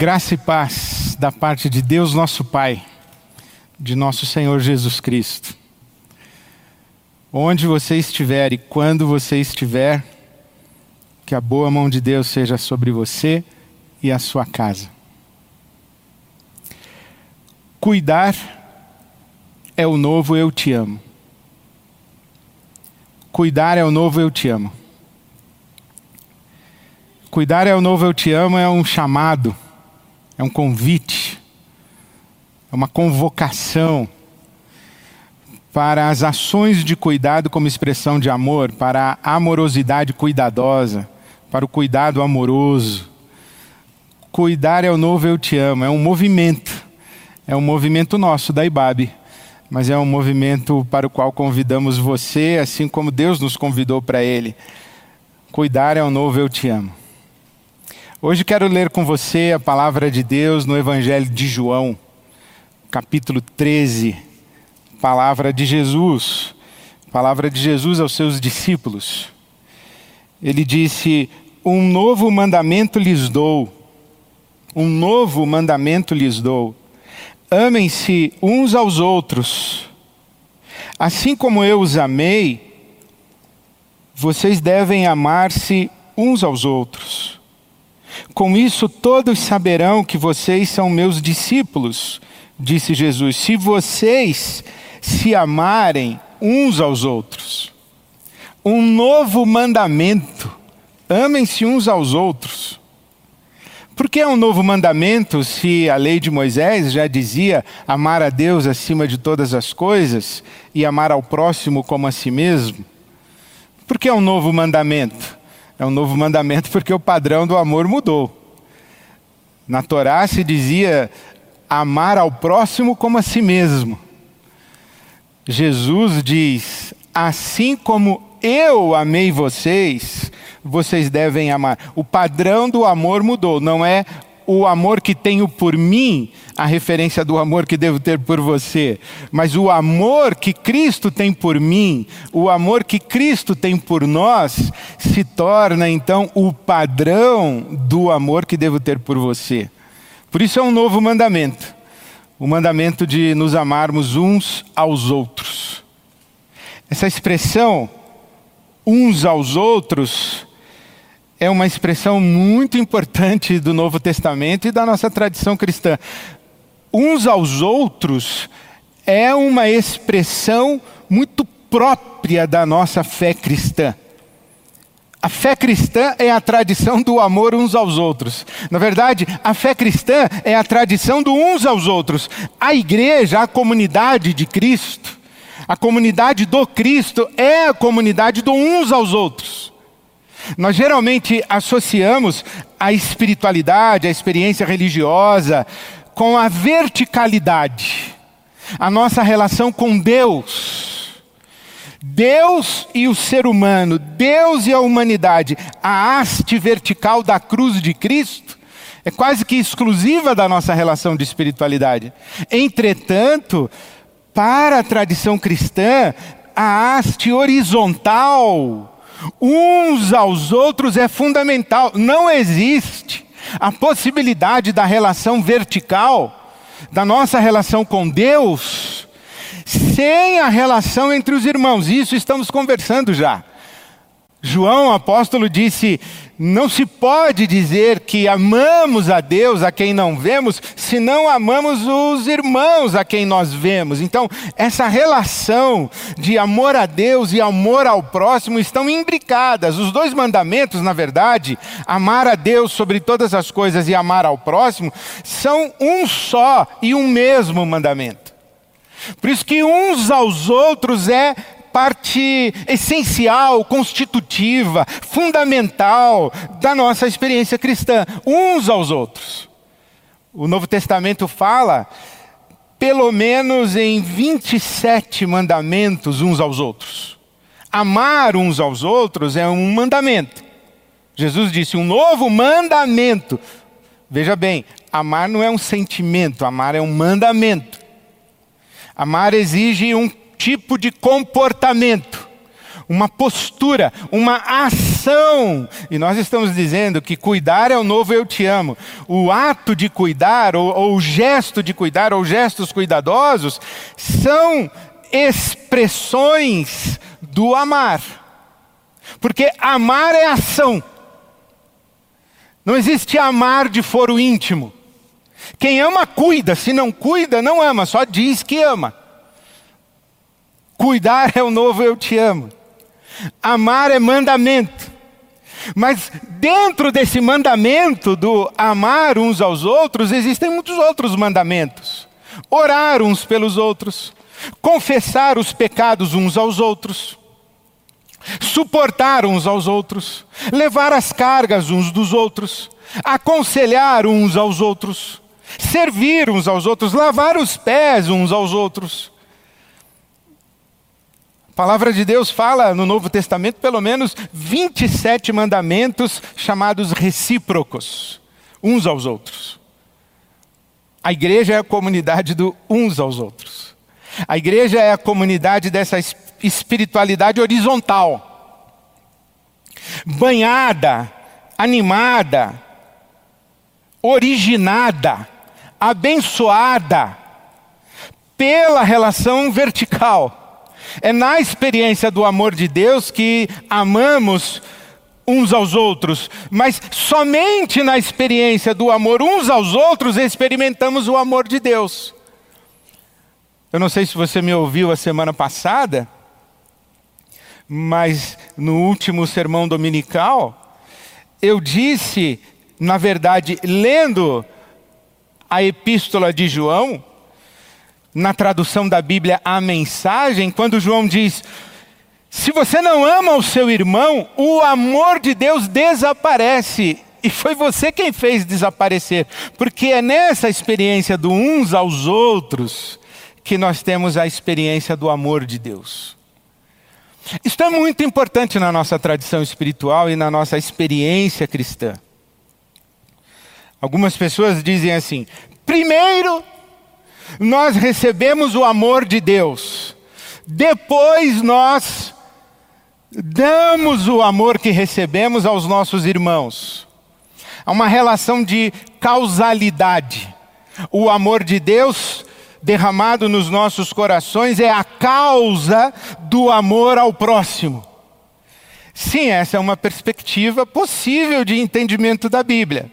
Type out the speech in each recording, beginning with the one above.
Graça e paz da parte de Deus, nosso Pai, de nosso Senhor Jesus Cristo. Onde você estiver e quando você estiver, que a boa mão de Deus seja sobre você e a sua casa. Cuidar é o novo eu te amo. Cuidar é o novo eu te amo. Cuidar é o novo eu te amo é um chamado é um convite, é uma convocação para as ações de cuidado como expressão de amor, para a amorosidade cuidadosa, para o cuidado amoroso. Cuidar é o novo eu te amo, é um movimento, é um movimento nosso da IBAB, mas é um movimento para o qual convidamos você, assim como Deus nos convidou para ele. Cuidar é o novo eu te amo. Hoje quero ler com você a palavra de Deus no Evangelho de João, capítulo 13. Palavra de Jesus. Palavra de Jesus aos seus discípulos. Ele disse: Um novo mandamento lhes dou. Um novo mandamento lhes dou. Amem-se uns aos outros. Assim como eu os amei, vocês devem amar-se uns aos outros. Com isso todos saberão que vocês são meus discípulos, disse Jesus, se vocês se amarem uns aos outros. Um novo mandamento: amem-se uns aos outros. Por que é um novo mandamento se a lei de Moisés já dizia amar a Deus acima de todas as coisas e amar ao próximo como a si mesmo? Por que é um novo mandamento? É um novo mandamento porque o padrão do amor mudou. Na Torá se dizia amar ao próximo como a si mesmo. Jesus diz: assim como eu amei vocês, vocês devem amar. O padrão do amor mudou, não é o amor que tenho por mim, a referência do amor que devo ter por você, mas o amor que Cristo tem por mim, o amor que Cristo tem por nós, se torna então o padrão do amor que devo ter por você. Por isso é um novo mandamento, o mandamento de nos amarmos uns aos outros. Essa expressão, uns aos outros, é uma expressão muito importante do Novo Testamento e da nossa tradição cristã. Uns aos outros é uma expressão muito própria da nossa fé cristã. A fé cristã é a tradição do amor uns aos outros. Na verdade, a fé cristã é a tradição do uns aos outros. A igreja, a comunidade de Cristo, a comunidade do Cristo é a comunidade do uns aos outros. Nós geralmente associamos a espiritualidade, a experiência religiosa, com a verticalidade, a nossa relação com Deus. Deus e o ser humano, Deus e a humanidade, a haste vertical da cruz de Cristo, é quase que exclusiva da nossa relação de espiritualidade. Entretanto, para a tradição cristã, a haste horizontal uns aos outros é fundamental. Não existe a possibilidade da relação vertical, da nossa relação com Deus, sem a relação entre os irmãos. Isso estamos conversando já. João, apóstolo, disse: não se pode dizer que amamos a Deus a quem não vemos, se não amamos os irmãos a quem nós vemos. Então, essa relação de amor a Deus e amor ao próximo estão imbricadas. Os dois mandamentos, na verdade, amar a Deus sobre todas as coisas e amar ao próximo, são um só e um mesmo mandamento. Por isso que uns aos outros é parte essencial, constitutiva, fundamental da nossa experiência cristã, uns aos outros. O Novo Testamento fala, pelo menos em 27 mandamentos uns aos outros. Amar uns aos outros é um mandamento. Jesus disse: um novo mandamento. Veja bem, amar não é um sentimento, amar é um mandamento. Amar exige um tipo de comportamento. uma postura, uma ação. E nós estamos dizendo que cuidar é o novo eu te amo. O ato de cuidar, ou, ou o gesto de cuidar, ou gestos cuidadosos, são expressões do amar. Porque amar é ação. Não existe amar de foro íntimo. Quem ama, cuida. Se não cuida, não ama, só diz que ama. Cuidar é o novo eu te amo. Amar é mandamento. Mas dentro desse mandamento do amar uns aos outros, existem muitos outros mandamentos. Orar uns pelos outros, confessar os pecados uns aos outros, suportar uns aos outros, levar as cargas uns dos outros, aconselhar uns aos outros, servir uns aos outros, lavar os pés uns aos outros. A palavra de Deus fala no Novo Testamento pelo menos 27 mandamentos chamados recíprocos, uns aos outros. A igreja é a comunidade do uns aos outros. A igreja é a comunidade dessa espiritualidade horizontal, banhada, animada, originada, abençoada pela relação vertical. É na experiência do amor de Deus que amamos uns aos outros, mas somente na experiência do amor uns aos outros experimentamos o amor de Deus. Eu não sei se você me ouviu a semana passada, mas no último sermão dominical, eu disse, na verdade, lendo a epístola de João, na tradução da Bíblia, a mensagem, quando João diz: Se você não ama o seu irmão, o amor de Deus desaparece. E foi você quem fez desaparecer, porque é nessa experiência do uns aos outros que nós temos a experiência do amor de Deus. Isso é muito importante na nossa tradição espiritual e na nossa experiência cristã. Algumas pessoas dizem assim: primeiro nós recebemos o amor de Deus, depois nós damos o amor que recebemos aos nossos irmãos. Há uma relação de causalidade. O amor de Deus derramado nos nossos corações é a causa do amor ao próximo. Sim, essa é uma perspectiva possível de entendimento da Bíblia,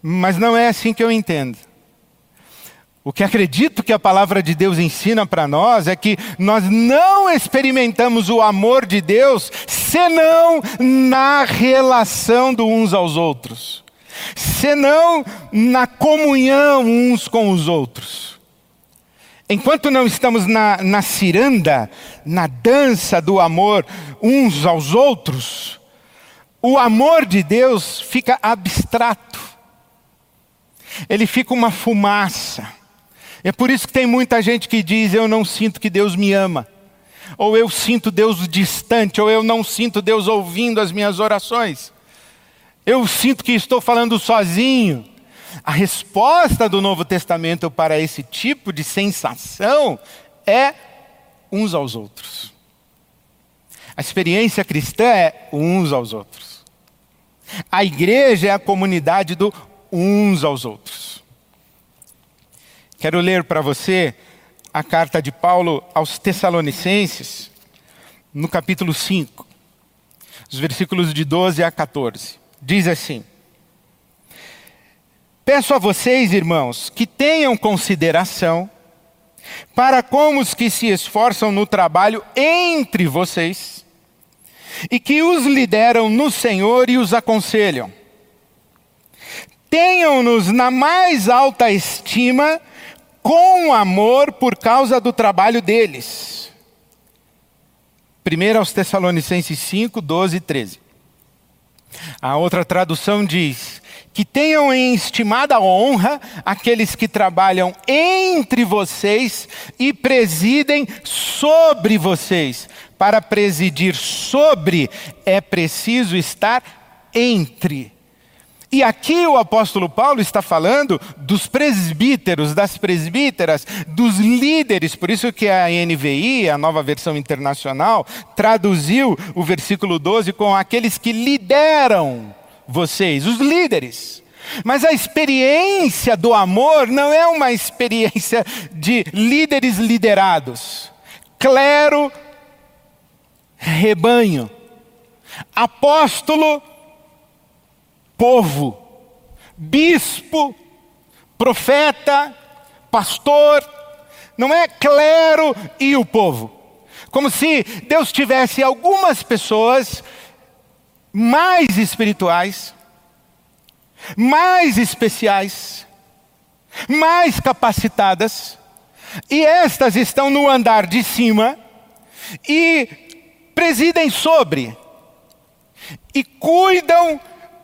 mas não é assim que eu entendo. O que acredito que a palavra de Deus ensina para nós é que nós não experimentamos o amor de Deus senão na relação do uns aos outros, senão na comunhão uns com os outros. Enquanto não estamos na, na ciranda, na dança do amor uns aos outros, o amor de Deus fica abstrato, ele fica uma fumaça. É por isso que tem muita gente que diz: Eu não sinto que Deus me ama, ou eu sinto Deus distante, ou eu não sinto Deus ouvindo as minhas orações. Eu sinto que estou falando sozinho. A resposta do Novo Testamento para esse tipo de sensação é uns aos outros. A experiência cristã é uns aos outros. A igreja é a comunidade do uns aos outros. Quero ler para você a carta de Paulo aos Tessalonicenses, no capítulo 5, os versículos de 12 a 14. Diz assim: Peço a vocês, irmãos, que tenham consideração para com os que se esforçam no trabalho entre vocês e que os lideram no Senhor e os aconselham. Tenham-nos na mais alta estima com amor por causa do trabalho deles. 1 aos Tessalonicenses 5, 12 e 13. A outra tradução diz: que tenham em estimada honra aqueles que trabalham entre vocês e presidem sobre vocês. Para presidir sobre é preciso estar entre. E aqui o apóstolo Paulo está falando dos presbíteros, das presbíteras, dos líderes, por isso que a NVI, a nova versão internacional, traduziu o versículo 12 com aqueles que lideram vocês, os líderes. Mas a experiência do amor não é uma experiência de líderes liderados. Clero, rebanho. Apóstolo, povo, bispo, profeta, pastor, não é clero e o povo. Como se Deus tivesse algumas pessoas mais espirituais, mais especiais, mais capacitadas, e estas estão no andar de cima e presidem sobre e cuidam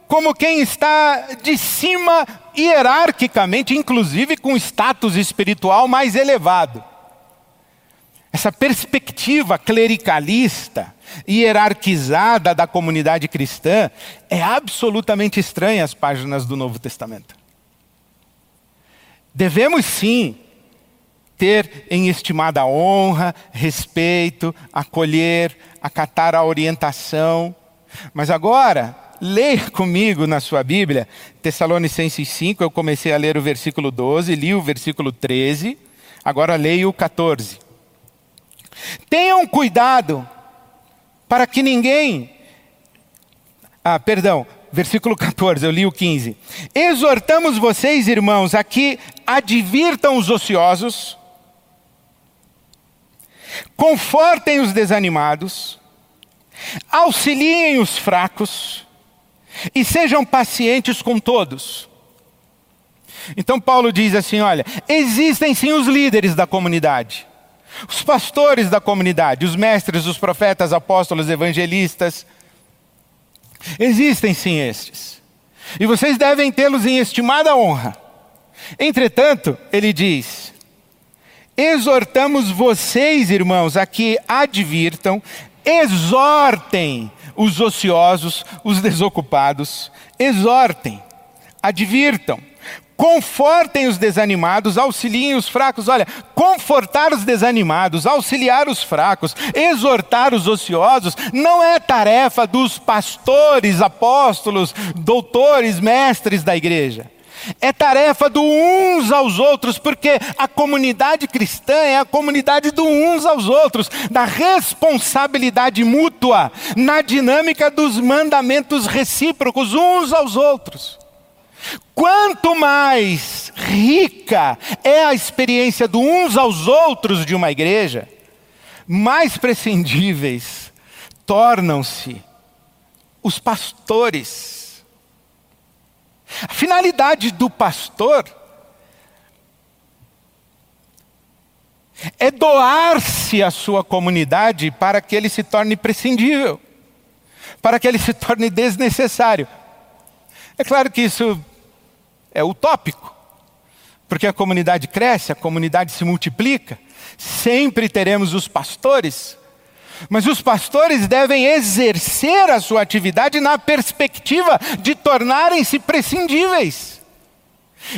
como quem está de cima hierarquicamente, inclusive com status espiritual mais elevado. Essa perspectiva clericalista, hierarquizada da comunidade cristã é absolutamente estranha às páginas do Novo Testamento. Devemos sim ter em estimada honra, respeito, acolher, acatar a orientação, mas agora Leia comigo na sua Bíblia, Tessalonicenses 5, eu comecei a ler o versículo 12, li o versículo 13, agora leio o 14. Tenham cuidado para que ninguém. Ah, perdão, versículo 14, eu li o 15. Exortamos vocês, irmãos, a que advirtam os ociosos, confortem os desanimados, auxiliem os fracos, e sejam pacientes com todos. Então Paulo diz assim: olha, existem sim os líderes da comunidade, os pastores da comunidade, os mestres, os profetas, apóstolos, evangelistas. Existem sim estes. E vocês devem tê-los em estimada honra. Entretanto, ele diz: exortamos vocês, irmãos, a que advirtam, exortem os ociosos, os desocupados, exortem, advirtam, confortem os desanimados, auxiliem os fracos. Olha, confortar os desanimados, auxiliar os fracos, exortar os ociosos, não é tarefa dos pastores, apóstolos, doutores, mestres da igreja. É tarefa do uns aos outros, porque a comunidade cristã é a comunidade do uns aos outros, da responsabilidade mútua, na dinâmica dos mandamentos recíprocos uns aos outros. Quanto mais rica é a experiência do uns aos outros de uma igreja, mais prescindíveis tornam-se os pastores a finalidade do pastor é doar-se à sua comunidade para que ele se torne prescindível, para que ele se torne desnecessário. É claro que isso é utópico, porque a comunidade cresce, a comunidade se multiplica, sempre teremos os pastores mas os pastores devem exercer a sua atividade na perspectiva de tornarem-se prescindíveis.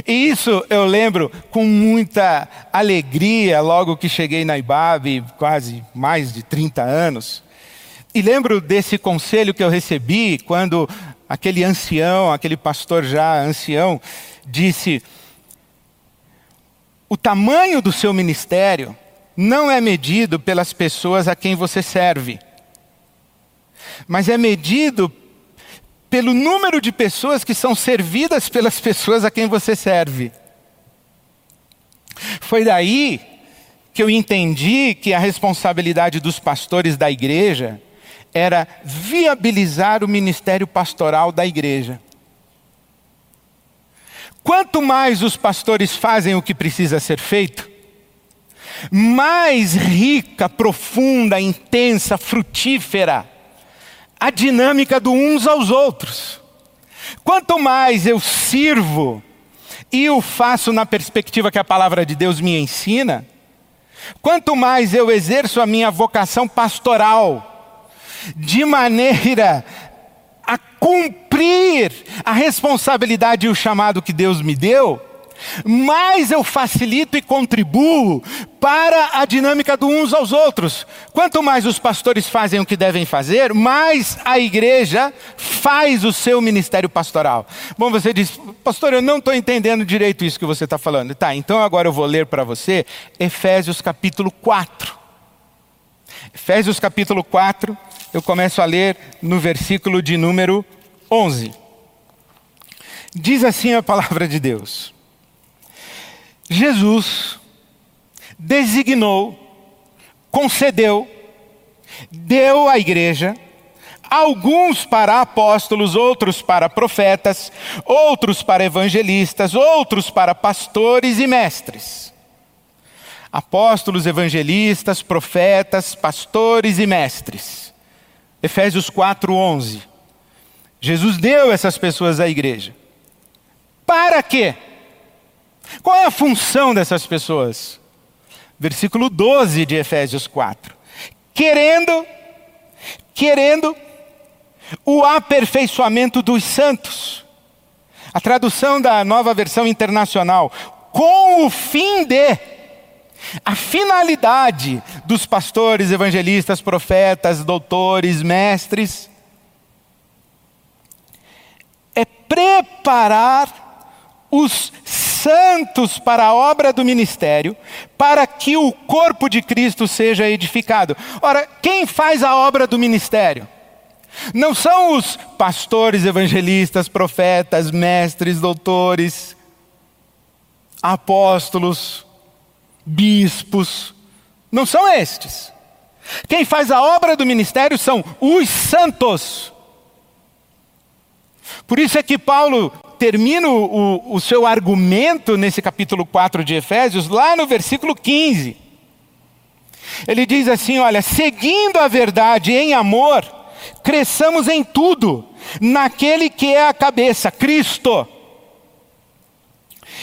E isso eu lembro com muita alegria logo que cheguei na IBAB, quase mais de 30 anos. E lembro desse conselho que eu recebi quando aquele ancião, aquele pastor já ancião, disse: o tamanho do seu ministério não é medido pelas pessoas a quem você serve, mas é medido pelo número de pessoas que são servidas pelas pessoas a quem você serve. Foi daí que eu entendi que a responsabilidade dos pastores da igreja era viabilizar o ministério pastoral da igreja. Quanto mais os pastores fazem o que precisa ser feito, mais rica, profunda, intensa, frutífera a dinâmica do uns aos outros. Quanto mais eu sirvo e o faço na perspectiva que a palavra de Deus me ensina, quanto mais eu exerço a minha vocação pastoral de maneira a cumprir a responsabilidade e o chamado que Deus me deu, mais eu facilito e contribuo para a dinâmica do uns aos outros. Quanto mais os pastores fazem o que devem fazer, mais a igreja faz o seu ministério pastoral. Bom, você diz, pastor, eu não estou entendendo direito isso que você está falando. Tá, então agora eu vou ler para você Efésios capítulo 4. Efésios capítulo 4, eu começo a ler no versículo de número 11. Diz assim a palavra de Deus. Jesus designou, concedeu, deu à igreja, alguns para apóstolos, outros para profetas, outros para evangelistas, outros para pastores e mestres. Apóstolos, evangelistas, profetas, pastores e mestres. Efésios 4:11. Jesus deu essas pessoas à igreja. Para quê? Qual é a função dessas pessoas? Versículo 12 de Efésios 4. Querendo, querendo o aperfeiçoamento dos santos. A tradução da nova versão internacional, com o fim de a finalidade dos pastores, evangelistas, profetas, doutores, mestres é preparar os santos para a obra do ministério, para que o corpo de Cristo seja edificado. Ora, quem faz a obra do ministério? Não são os pastores, evangelistas, profetas, mestres, doutores, apóstolos, bispos. Não são estes. Quem faz a obra do ministério são os santos. Por isso é que Paulo termina o, o seu argumento nesse capítulo 4 de Efésios, lá no versículo 15. Ele diz assim: Olha, seguindo a verdade em amor, cresçamos em tudo, naquele que é a cabeça, Cristo.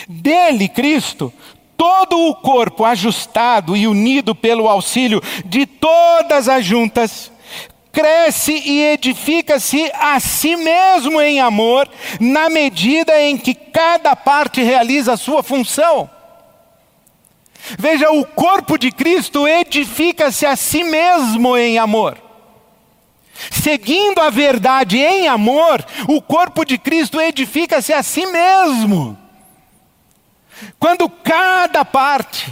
Dele, Cristo, todo o corpo ajustado e unido pelo auxílio de todas as juntas, cresce e edifica-se a si mesmo em amor, na medida em que cada parte realiza a sua função. Veja, o corpo de Cristo edifica-se a si mesmo em amor. Seguindo a verdade em amor, o corpo de Cristo edifica-se a si mesmo. Quando cada parte,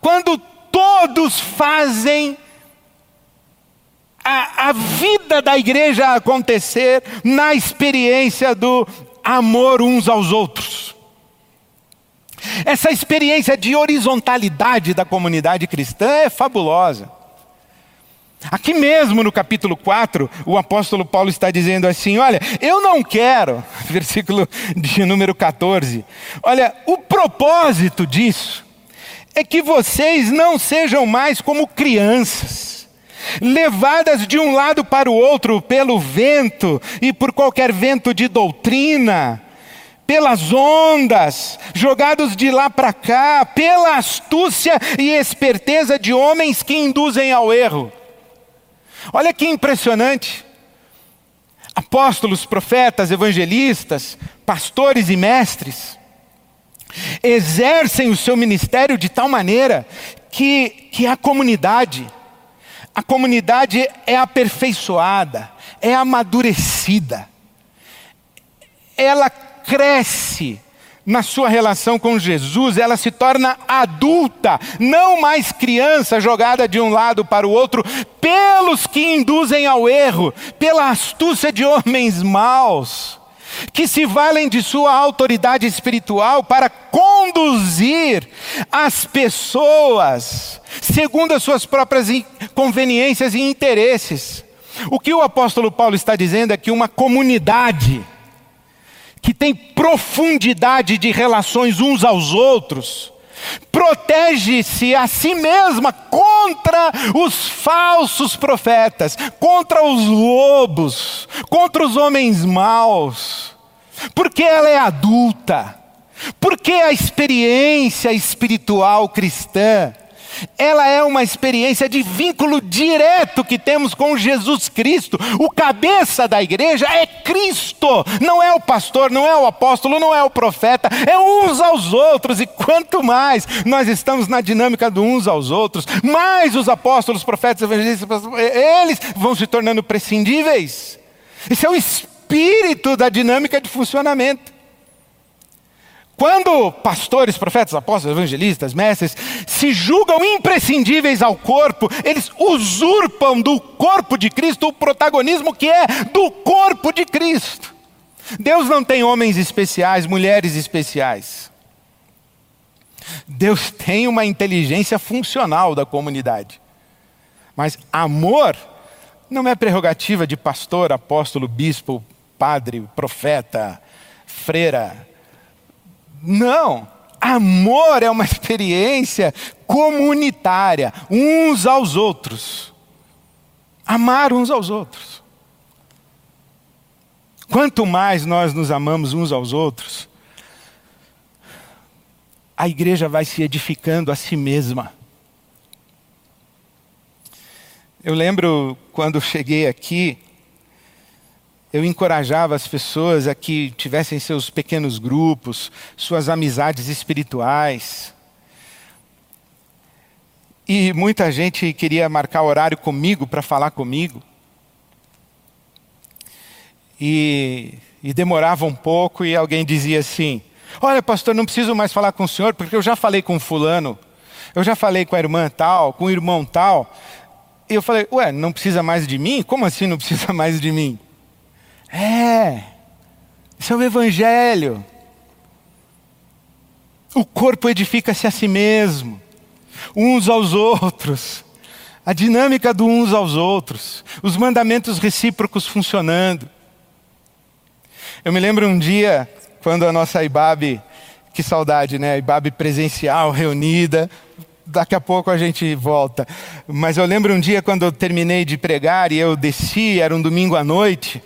quando todos fazem a, a vida da igreja acontecer na experiência do amor uns aos outros. Essa experiência de horizontalidade da comunidade cristã é fabulosa. Aqui mesmo no capítulo 4, o apóstolo Paulo está dizendo assim: Olha, eu não quero, versículo de número 14, olha, o propósito disso é que vocês não sejam mais como crianças levadas de um lado para o outro pelo vento e por qualquer vento de doutrina, pelas ondas, jogados de lá para cá, pela astúcia e esperteza de homens que induzem ao erro. Olha que impressionante. Apóstolos, profetas, evangelistas, pastores e mestres exercem o seu ministério de tal maneira que, que a comunidade, a comunidade é aperfeiçoada, é amadurecida, ela cresce na sua relação com Jesus, ela se torna adulta, não mais criança jogada de um lado para o outro, pelos que induzem ao erro, pela astúcia de homens maus que se valem de sua autoridade espiritual para conduzir as pessoas segundo as suas próprias conveniências e interesses. O que o apóstolo Paulo está dizendo é que uma comunidade que tem profundidade de relações uns aos outros, protege-se a si mesma contra os falsos profetas, contra os lobos, contra os homens maus, porque ela é adulta, porque a experiência espiritual cristã ela é uma experiência de vínculo direto que temos com Jesus Cristo. O cabeça da igreja é Cristo, não é o pastor, não é o apóstolo, não é o profeta, é uns aos outros. E quanto mais nós estamos na dinâmica do uns aos outros, mais os apóstolos, profetas, evangelistas, eles vão se tornando prescindíveis. Esse é o espírito da dinâmica de funcionamento. Quando pastores, profetas, apóstolos, evangelistas, mestres se julgam imprescindíveis ao corpo, eles usurpam do corpo de Cristo o protagonismo que é do corpo de Cristo. Deus não tem homens especiais, mulheres especiais. Deus tem uma inteligência funcional da comunidade. Mas amor não é prerrogativa de pastor, apóstolo, bispo, padre, profeta, freira não. Amor é uma experiência comunitária, uns aos outros. Amar uns aos outros. Quanto mais nós nos amamos uns aos outros, a igreja vai se edificando a si mesma. Eu lembro quando cheguei aqui, eu encorajava as pessoas a que tivessem seus pequenos grupos, suas amizades espirituais. E muita gente queria marcar horário comigo para falar comigo. E, e demorava um pouco e alguém dizia assim: Olha, pastor, não preciso mais falar com o senhor, porque eu já falei com fulano, eu já falei com a irmã tal, com o irmão tal. E eu falei: Ué, não precisa mais de mim? Como assim não precisa mais de mim? É, isso é o Evangelho. O corpo edifica-se a si mesmo, uns aos outros. A dinâmica do uns aos outros, os mandamentos recíprocos funcionando. Eu me lembro um dia, quando a nossa IBAB, que saudade, né? IBAB presencial, reunida, daqui a pouco a gente volta. Mas eu lembro um dia quando eu terminei de pregar e eu desci, era um domingo à noite,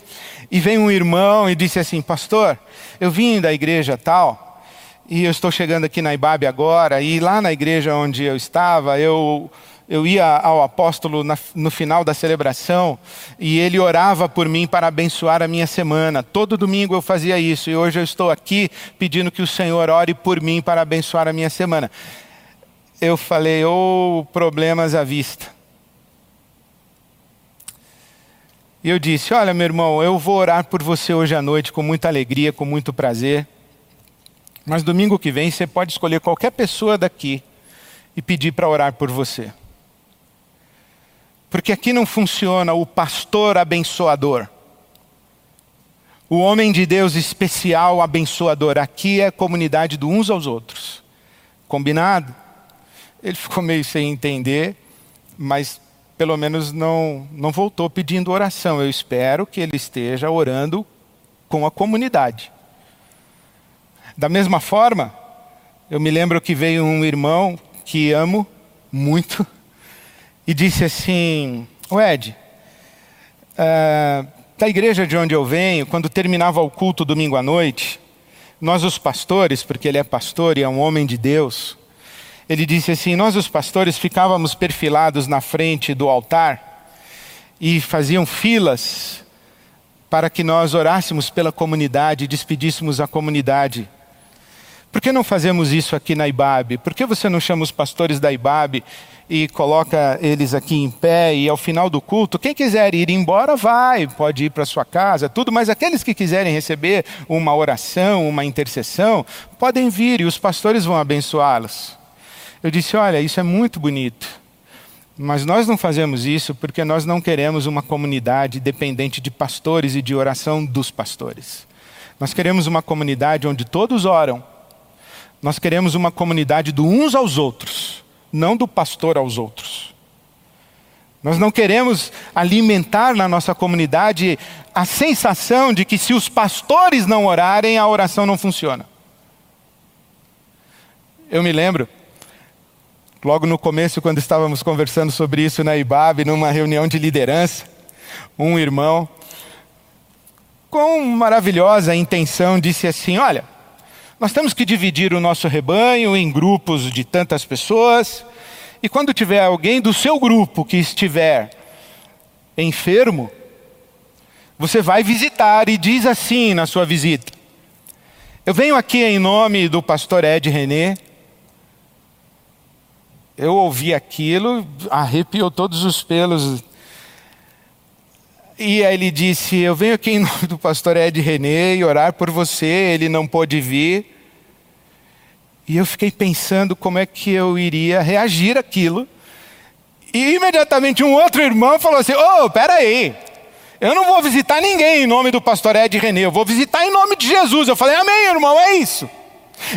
e veio um irmão e disse assim: Pastor, eu vim da igreja tal, e eu estou chegando aqui na Ibabe agora, e lá na igreja onde eu estava, eu, eu ia ao apóstolo na, no final da celebração, e ele orava por mim para abençoar a minha semana. Todo domingo eu fazia isso, e hoje eu estou aqui pedindo que o Senhor ore por mim para abençoar a minha semana. Eu falei, ou oh, problemas à vista. E eu disse: Olha, meu irmão, eu vou orar por você hoje à noite com muita alegria, com muito prazer. Mas domingo que vem você pode escolher qualquer pessoa daqui e pedir para orar por você. Porque aqui não funciona o pastor abençoador. O homem de Deus especial abençoador. Aqui é comunidade do uns aos outros. Combinado? Ele ficou meio sem entender, mas pelo menos não, não voltou pedindo oração. Eu espero que ele esteja orando com a comunidade. Da mesma forma, eu me lembro que veio um irmão que amo muito e disse assim: O Ed, uh, da igreja de onde eu venho, quando terminava o culto domingo à noite, nós os pastores, porque ele é pastor e é um homem de Deus, ele disse assim: Nós, os pastores, ficávamos perfilados na frente do altar e faziam filas para que nós orássemos pela comunidade despedíssemos a comunidade. Por que não fazemos isso aqui na IBAB? Por que você não chama os pastores da IBAB e coloca eles aqui em pé e ao final do culto, quem quiser ir embora, vai, pode ir para sua casa, tudo, mas aqueles que quiserem receber uma oração, uma intercessão, podem vir e os pastores vão abençoá-los. Eu disse: Olha, isso é muito bonito, mas nós não fazemos isso porque nós não queremos uma comunidade dependente de pastores e de oração dos pastores. Nós queremos uma comunidade onde todos oram. Nós queremos uma comunidade do uns aos outros, não do pastor aos outros. Nós não queremos alimentar na nossa comunidade a sensação de que se os pastores não orarem, a oração não funciona. Eu me lembro Logo no começo, quando estávamos conversando sobre isso na IBAB, numa reunião de liderança, um irmão, com maravilhosa intenção, disse assim: Olha, nós temos que dividir o nosso rebanho em grupos de tantas pessoas, E quando tiver alguém do seu grupo que estiver enfermo, você vai visitar e diz assim na sua visita: Eu venho aqui em nome do pastor Ed René. Eu ouvi aquilo, arrepiou todos os pelos. E aí ele disse: Eu venho aqui em nome do pastor Ed René e orar por você. Ele não pôde vir. E eu fiquei pensando como é que eu iria reagir àquilo. E imediatamente um outro irmão falou assim: Ô, oh, peraí, eu não vou visitar ninguém em nome do pastor Ed René, eu vou visitar em nome de Jesus. Eu falei: Amém, irmão, é isso.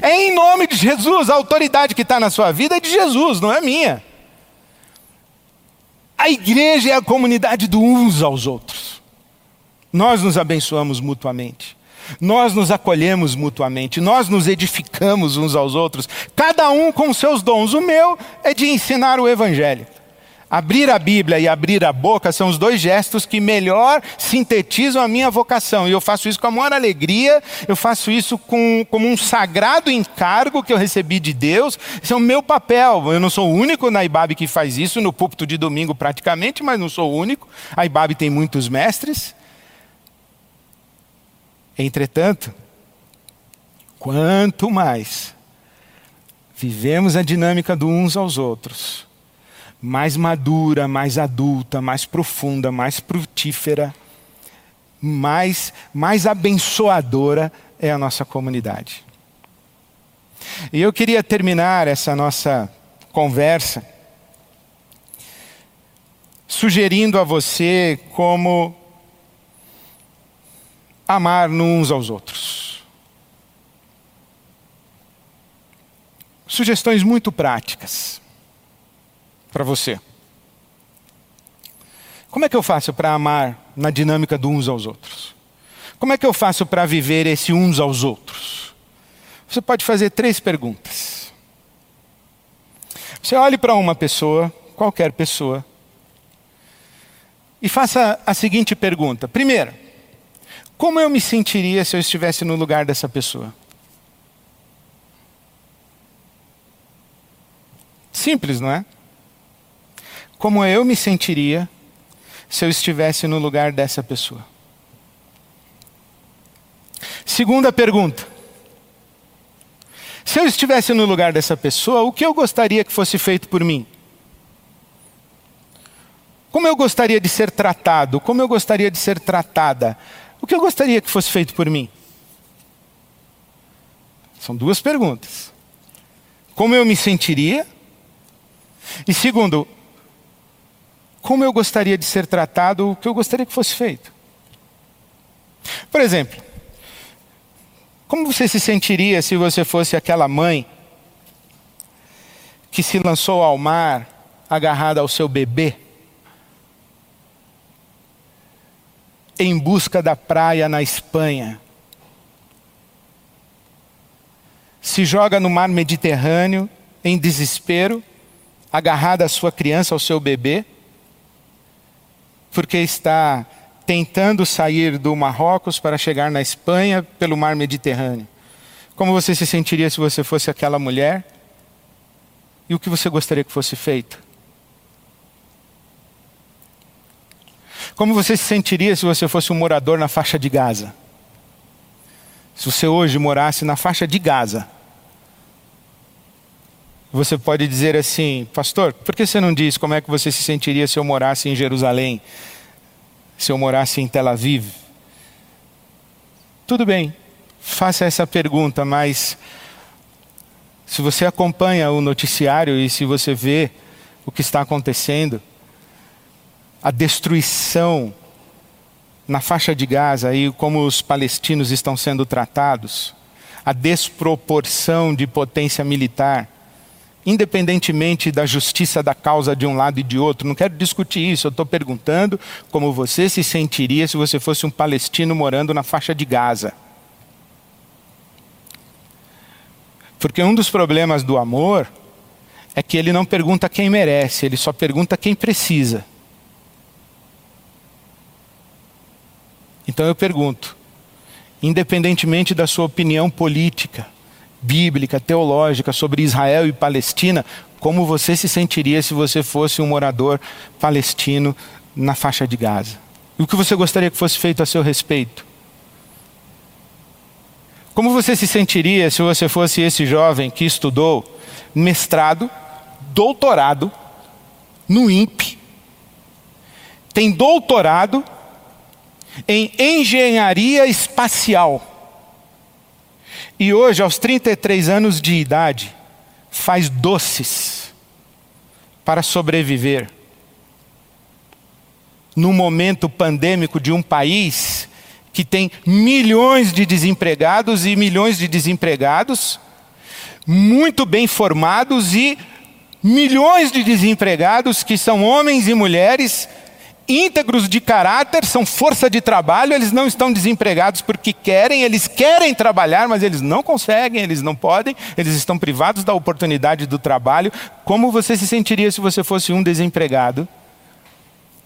É em nome de Jesus, a autoridade que está na sua vida é de Jesus, não é minha. A igreja é a comunidade do uns aos outros. Nós nos abençoamos mutuamente. Nós nos acolhemos mutuamente, nós nos edificamos uns aos outros, cada um com seus dons. O meu é de ensinar o Evangelho. Abrir a Bíblia e abrir a boca são os dois gestos que melhor sintetizam a minha vocação. E eu faço isso com amor e alegria, eu faço isso com, como um sagrado encargo que eu recebi de Deus. Esse é o meu papel. Eu não sou o único na IBAB que faz isso, no púlpito de domingo praticamente, mas não sou o único. A IBAB tem muitos mestres. Entretanto, quanto mais vivemos a dinâmica do uns aos outros, mais madura, mais adulta, mais profunda, mais frutífera, mais, mais abençoadora é a nossa comunidade. E eu queria terminar essa nossa conversa sugerindo a você como amar uns aos outros. Sugestões muito práticas para você. Como é que eu faço para amar na dinâmica do uns aos outros? Como é que eu faço para viver esse uns aos outros? Você pode fazer três perguntas. Você olhe para uma pessoa, qualquer pessoa, e faça a seguinte pergunta. Primeiro, como eu me sentiria se eu estivesse no lugar dessa pessoa? Simples, não é? Como eu me sentiria se eu estivesse no lugar dessa pessoa? Segunda pergunta. Se eu estivesse no lugar dessa pessoa, o que eu gostaria que fosse feito por mim? Como eu gostaria de ser tratado? Como eu gostaria de ser tratada? O que eu gostaria que fosse feito por mim? São duas perguntas. Como eu me sentiria? E segundo, como eu gostaria de ser tratado, o que eu gostaria que fosse feito? Por exemplo, como você se sentiria se você fosse aquela mãe que se lançou ao mar agarrada ao seu bebê? em busca da praia na Espanha. Se joga no mar Mediterrâneo em desespero, agarrada à sua criança, ao seu bebê, porque está tentando sair do Marrocos para chegar na Espanha pelo mar Mediterrâneo. Como você se sentiria se você fosse aquela mulher? E o que você gostaria que fosse feito? Como você se sentiria se você fosse um morador na faixa de Gaza? Se você hoje morasse na faixa de Gaza, você pode dizer assim, pastor, por que você não diz como é que você se sentiria se eu morasse em Jerusalém, se eu morasse em Tel Aviv? Tudo bem, faça essa pergunta, mas se você acompanha o noticiário e se você vê o que está acontecendo, a destruição na faixa de Gaza e como os palestinos estão sendo tratados, a desproporção de potência militar, independentemente da justiça da causa de um lado e de outro. Não quero discutir isso, eu estou perguntando como você se sentiria se você fosse um palestino morando na faixa de Gaza. Porque um dos problemas do amor é que ele não pergunta quem merece, ele só pergunta quem precisa. Então eu pergunto, independentemente da sua opinião política, bíblica, teológica sobre Israel e Palestina, como você se sentiria se você fosse um morador palestino na faixa de Gaza? E o que você gostaria que fosse feito a seu respeito? Como você se sentiria se você fosse esse jovem que estudou mestrado, doutorado no INPE, tem doutorado em engenharia espacial e hoje, aos 33 anos de idade, faz doces para sobreviver? No momento pandêmico de um país que tem milhões de desempregados e milhões de desempregados, muito bem formados e milhões de desempregados que são homens e mulheres íntegros de caráter, são força de trabalho, eles não estão desempregados porque querem, eles querem trabalhar, mas eles não conseguem, eles não podem, eles estão privados da oportunidade do trabalho. Como você se sentiria se você fosse um desempregado?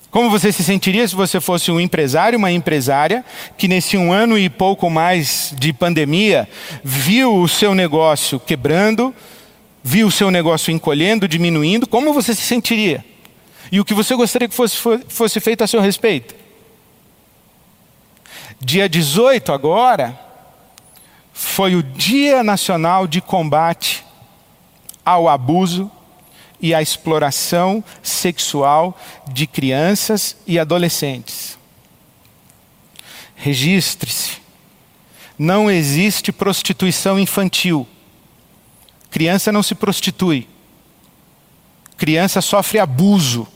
Como você se sentiria se você fosse um empresário, uma empresária, que nesse um ano e pouco mais de pandemia viu o seu negócio quebrando, viu o seu negócio encolhendo, diminuindo? Como você se sentiria? E o que você gostaria que fosse, fosse feito a seu respeito? Dia 18 agora foi o Dia Nacional de Combate ao Abuso e à exploração sexual de crianças e adolescentes. Registre-se. Não existe prostituição infantil. Criança não se prostitui. Criança sofre abuso.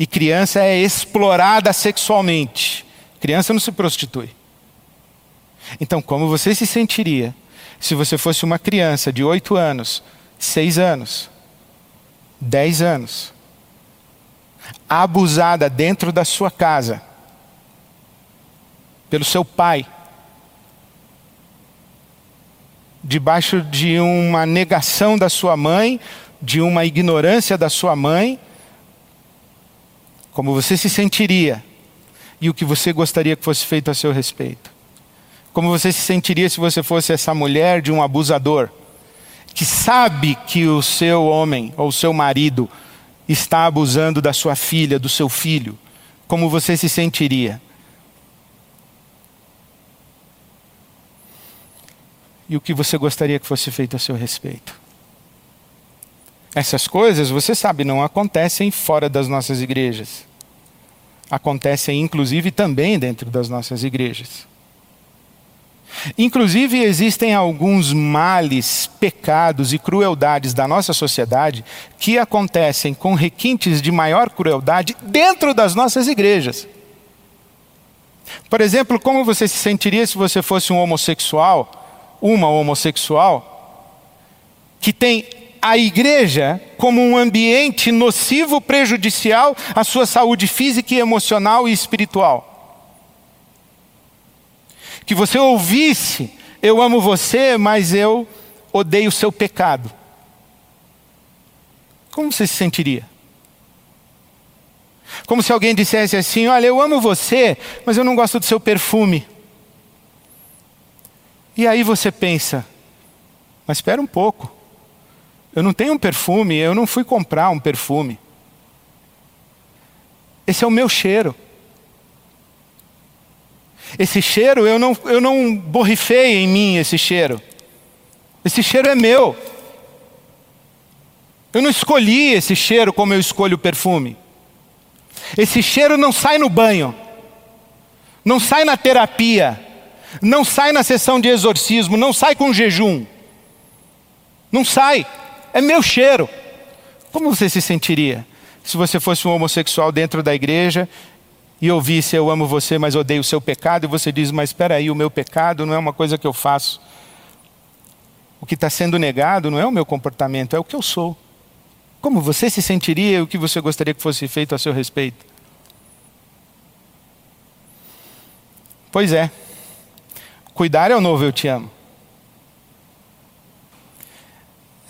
E criança é explorada sexualmente. Criança não se prostitui. Então, como você se sentiria se você fosse uma criança de 8 anos, 6 anos, 10 anos, abusada dentro da sua casa, pelo seu pai, debaixo de uma negação da sua mãe, de uma ignorância da sua mãe, como você se sentiria e o que você gostaria que fosse feito a seu respeito. Como você se sentiria se você fosse essa mulher de um abusador, que sabe que o seu homem ou o seu marido está abusando da sua filha, do seu filho. Como você se sentiria? E o que você gostaria que fosse feito a seu respeito? Essas coisas, você sabe, não acontecem fora das nossas igrejas. Acontecem, inclusive, também dentro das nossas igrejas. Inclusive, existem alguns males, pecados e crueldades da nossa sociedade que acontecem com requintes de maior crueldade dentro das nossas igrejas. Por exemplo, como você se sentiria se você fosse um homossexual, uma homossexual, que tem a igreja como um ambiente nocivo, prejudicial à sua saúde física emocional e espiritual. Que você ouvisse, eu amo você, mas eu odeio o seu pecado. Como você se sentiria? Como se alguém dissesse assim: Olha, eu amo você, mas eu não gosto do seu perfume. E aí você pensa: Mas espera um pouco. Eu não tenho um perfume, eu não fui comprar um perfume. Esse é o meu cheiro. Esse cheiro, eu não, eu não borrifei em mim esse cheiro. Esse cheiro é meu. Eu não escolhi esse cheiro como eu escolho o perfume. Esse cheiro não sai no banho, não sai na terapia, não sai na sessão de exorcismo, não sai com jejum. Não sai é meu cheiro. Como você se sentiria se você fosse um homossexual dentro da igreja e ouvisse eu amo você, mas odeio o seu pecado, e você diz, mas espera aí, o meu pecado não é uma coisa que eu faço. O que está sendo negado não é o meu comportamento, é o que eu sou. Como você se sentiria e o que você gostaria que fosse feito a seu respeito? Pois é, cuidar é o novo eu te amo.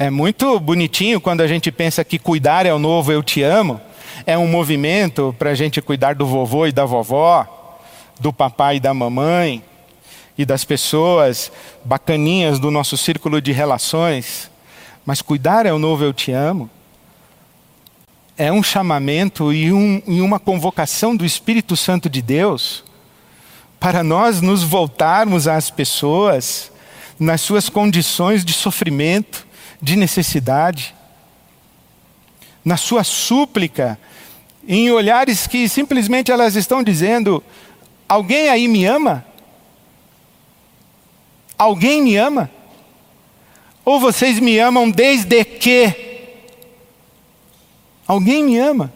É muito bonitinho quando a gente pensa que cuidar é o novo eu te amo. É um movimento para a gente cuidar do vovô e da vovó, do papai e da mamãe, e das pessoas bacaninhas do nosso círculo de relações. Mas cuidar é o novo eu te amo. é um chamamento e, um, e uma convocação do Espírito Santo de Deus para nós nos voltarmos às pessoas nas suas condições de sofrimento, de necessidade, na sua súplica, em olhares que simplesmente elas estão dizendo: Alguém aí me ama? Alguém me ama? Ou vocês me amam desde que? Alguém me ama?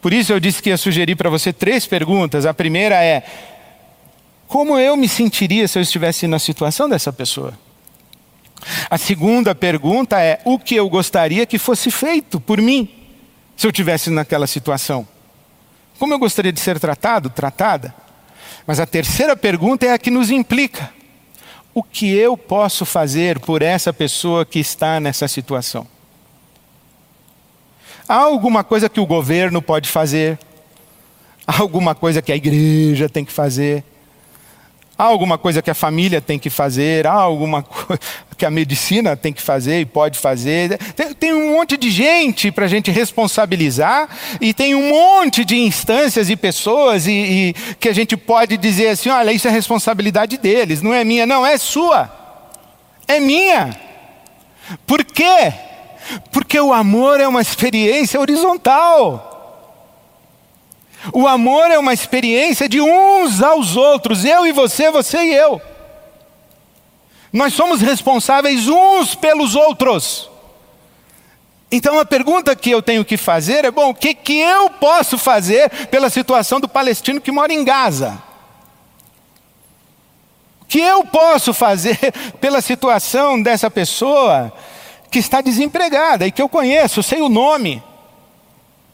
Por isso eu disse que ia sugerir para você três perguntas. A primeira é: como eu me sentiria se eu estivesse na situação dessa pessoa? A segunda pergunta é: o que eu gostaria que fosse feito por mim se eu estivesse naquela situação? Como eu gostaria de ser tratado, tratada? Mas a terceira pergunta é a que nos implica: o que eu posso fazer por essa pessoa que está nessa situação? Há alguma coisa que o governo pode fazer? Há alguma coisa que a igreja tem que fazer? Há alguma coisa que a família tem que fazer? Há alguma coisa que a medicina tem que fazer e pode fazer? Tem, tem um monte de gente para a gente responsabilizar e tem um monte de instâncias e pessoas e, e que a gente pode dizer assim: olha, isso é responsabilidade deles, não é minha, não, é sua, é minha. Por quê? Porque o amor é uma experiência horizontal. O amor é uma experiência de uns aos outros, eu e você, você e eu. Nós somos responsáveis uns pelos outros. Então a pergunta que eu tenho que fazer é: bom, o que, que eu posso fazer pela situação do palestino que mora em Gaza? O que eu posso fazer pela situação dessa pessoa que está desempregada e que eu conheço, sei o nome.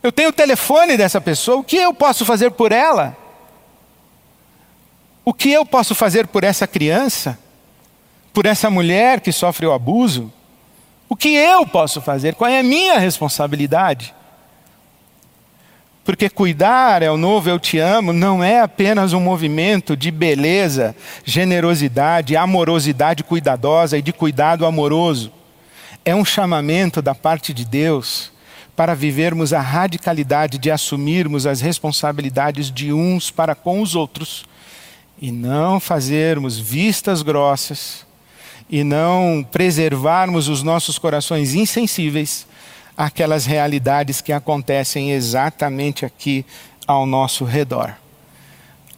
Eu tenho o telefone dessa pessoa, o que eu posso fazer por ela? O que eu posso fazer por essa criança? Por essa mulher que sofre o abuso? O que eu posso fazer? Qual é a minha responsabilidade? Porque cuidar é o novo eu te amo não é apenas um movimento de beleza, generosidade, amorosidade cuidadosa e de cuidado amoroso é um chamamento da parte de Deus para vivermos a radicalidade de assumirmos as responsabilidades de uns para com os outros e não fazermos vistas grossas e não preservarmos os nossos corações insensíveis àquelas realidades que acontecem exatamente aqui ao nosso redor.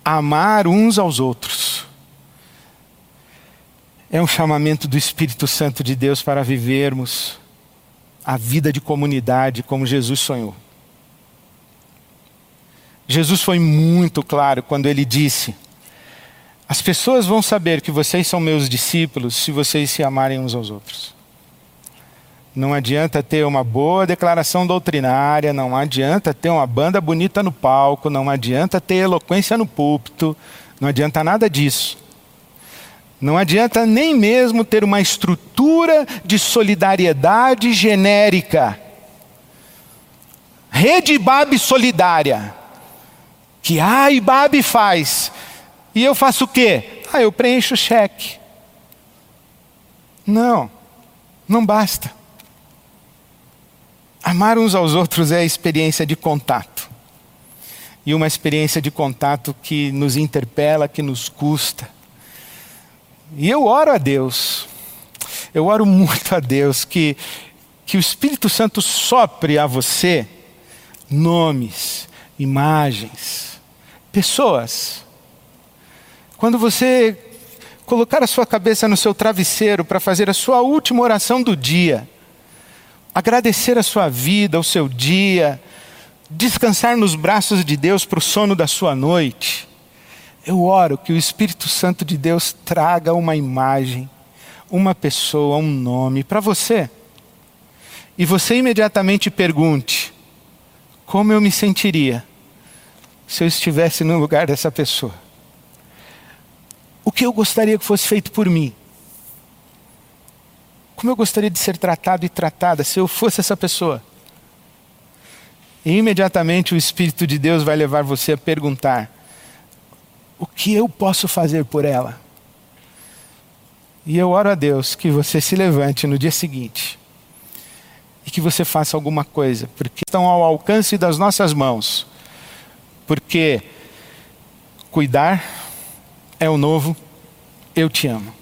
Amar uns aos outros é um chamamento do Espírito Santo de Deus para vivermos a vida de comunidade como Jesus sonhou. Jesus foi muito claro quando ele disse: As pessoas vão saber que vocês são meus discípulos se vocês se amarem uns aos outros. Não adianta ter uma boa declaração doutrinária, não adianta ter uma banda bonita no palco, não adianta ter eloquência no púlpito, não adianta nada disso. Não adianta nem mesmo ter uma estrutura de solidariedade genérica. Rede Bab solidária. Que a IBAB faz. E eu faço o quê? Ah, eu preencho o cheque. Não, não basta. Amar uns aos outros é a experiência de contato. E uma experiência de contato que nos interpela, que nos custa e eu oro a Deus, eu oro muito a Deus que, que o Espírito Santo sopre a você nomes, imagens, pessoas. Quando você colocar a sua cabeça no seu travesseiro para fazer a sua última oração do dia, agradecer a sua vida, o seu dia, descansar nos braços de Deus para o sono da sua noite eu oro que o Espírito Santo de Deus traga uma imagem, uma pessoa, um nome para você. E você imediatamente pergunte: como eu me sentiria se eu estivesse no lugar dessa pessoa? O que eu gostaria que fosse feito por mim? Como eu gostaria de ser tratado e tratada se eu fosse essa pessoa? E imediatamente o Espírito de Deus vai levar você a perguntar: o que eu posso fazer por ela? E eu oro a Deus que você se levante no dia seguinte e que você faça alguma coisa, porque estão ao alcance das nossas mãos. Porque cuidar é o novo eu te amo.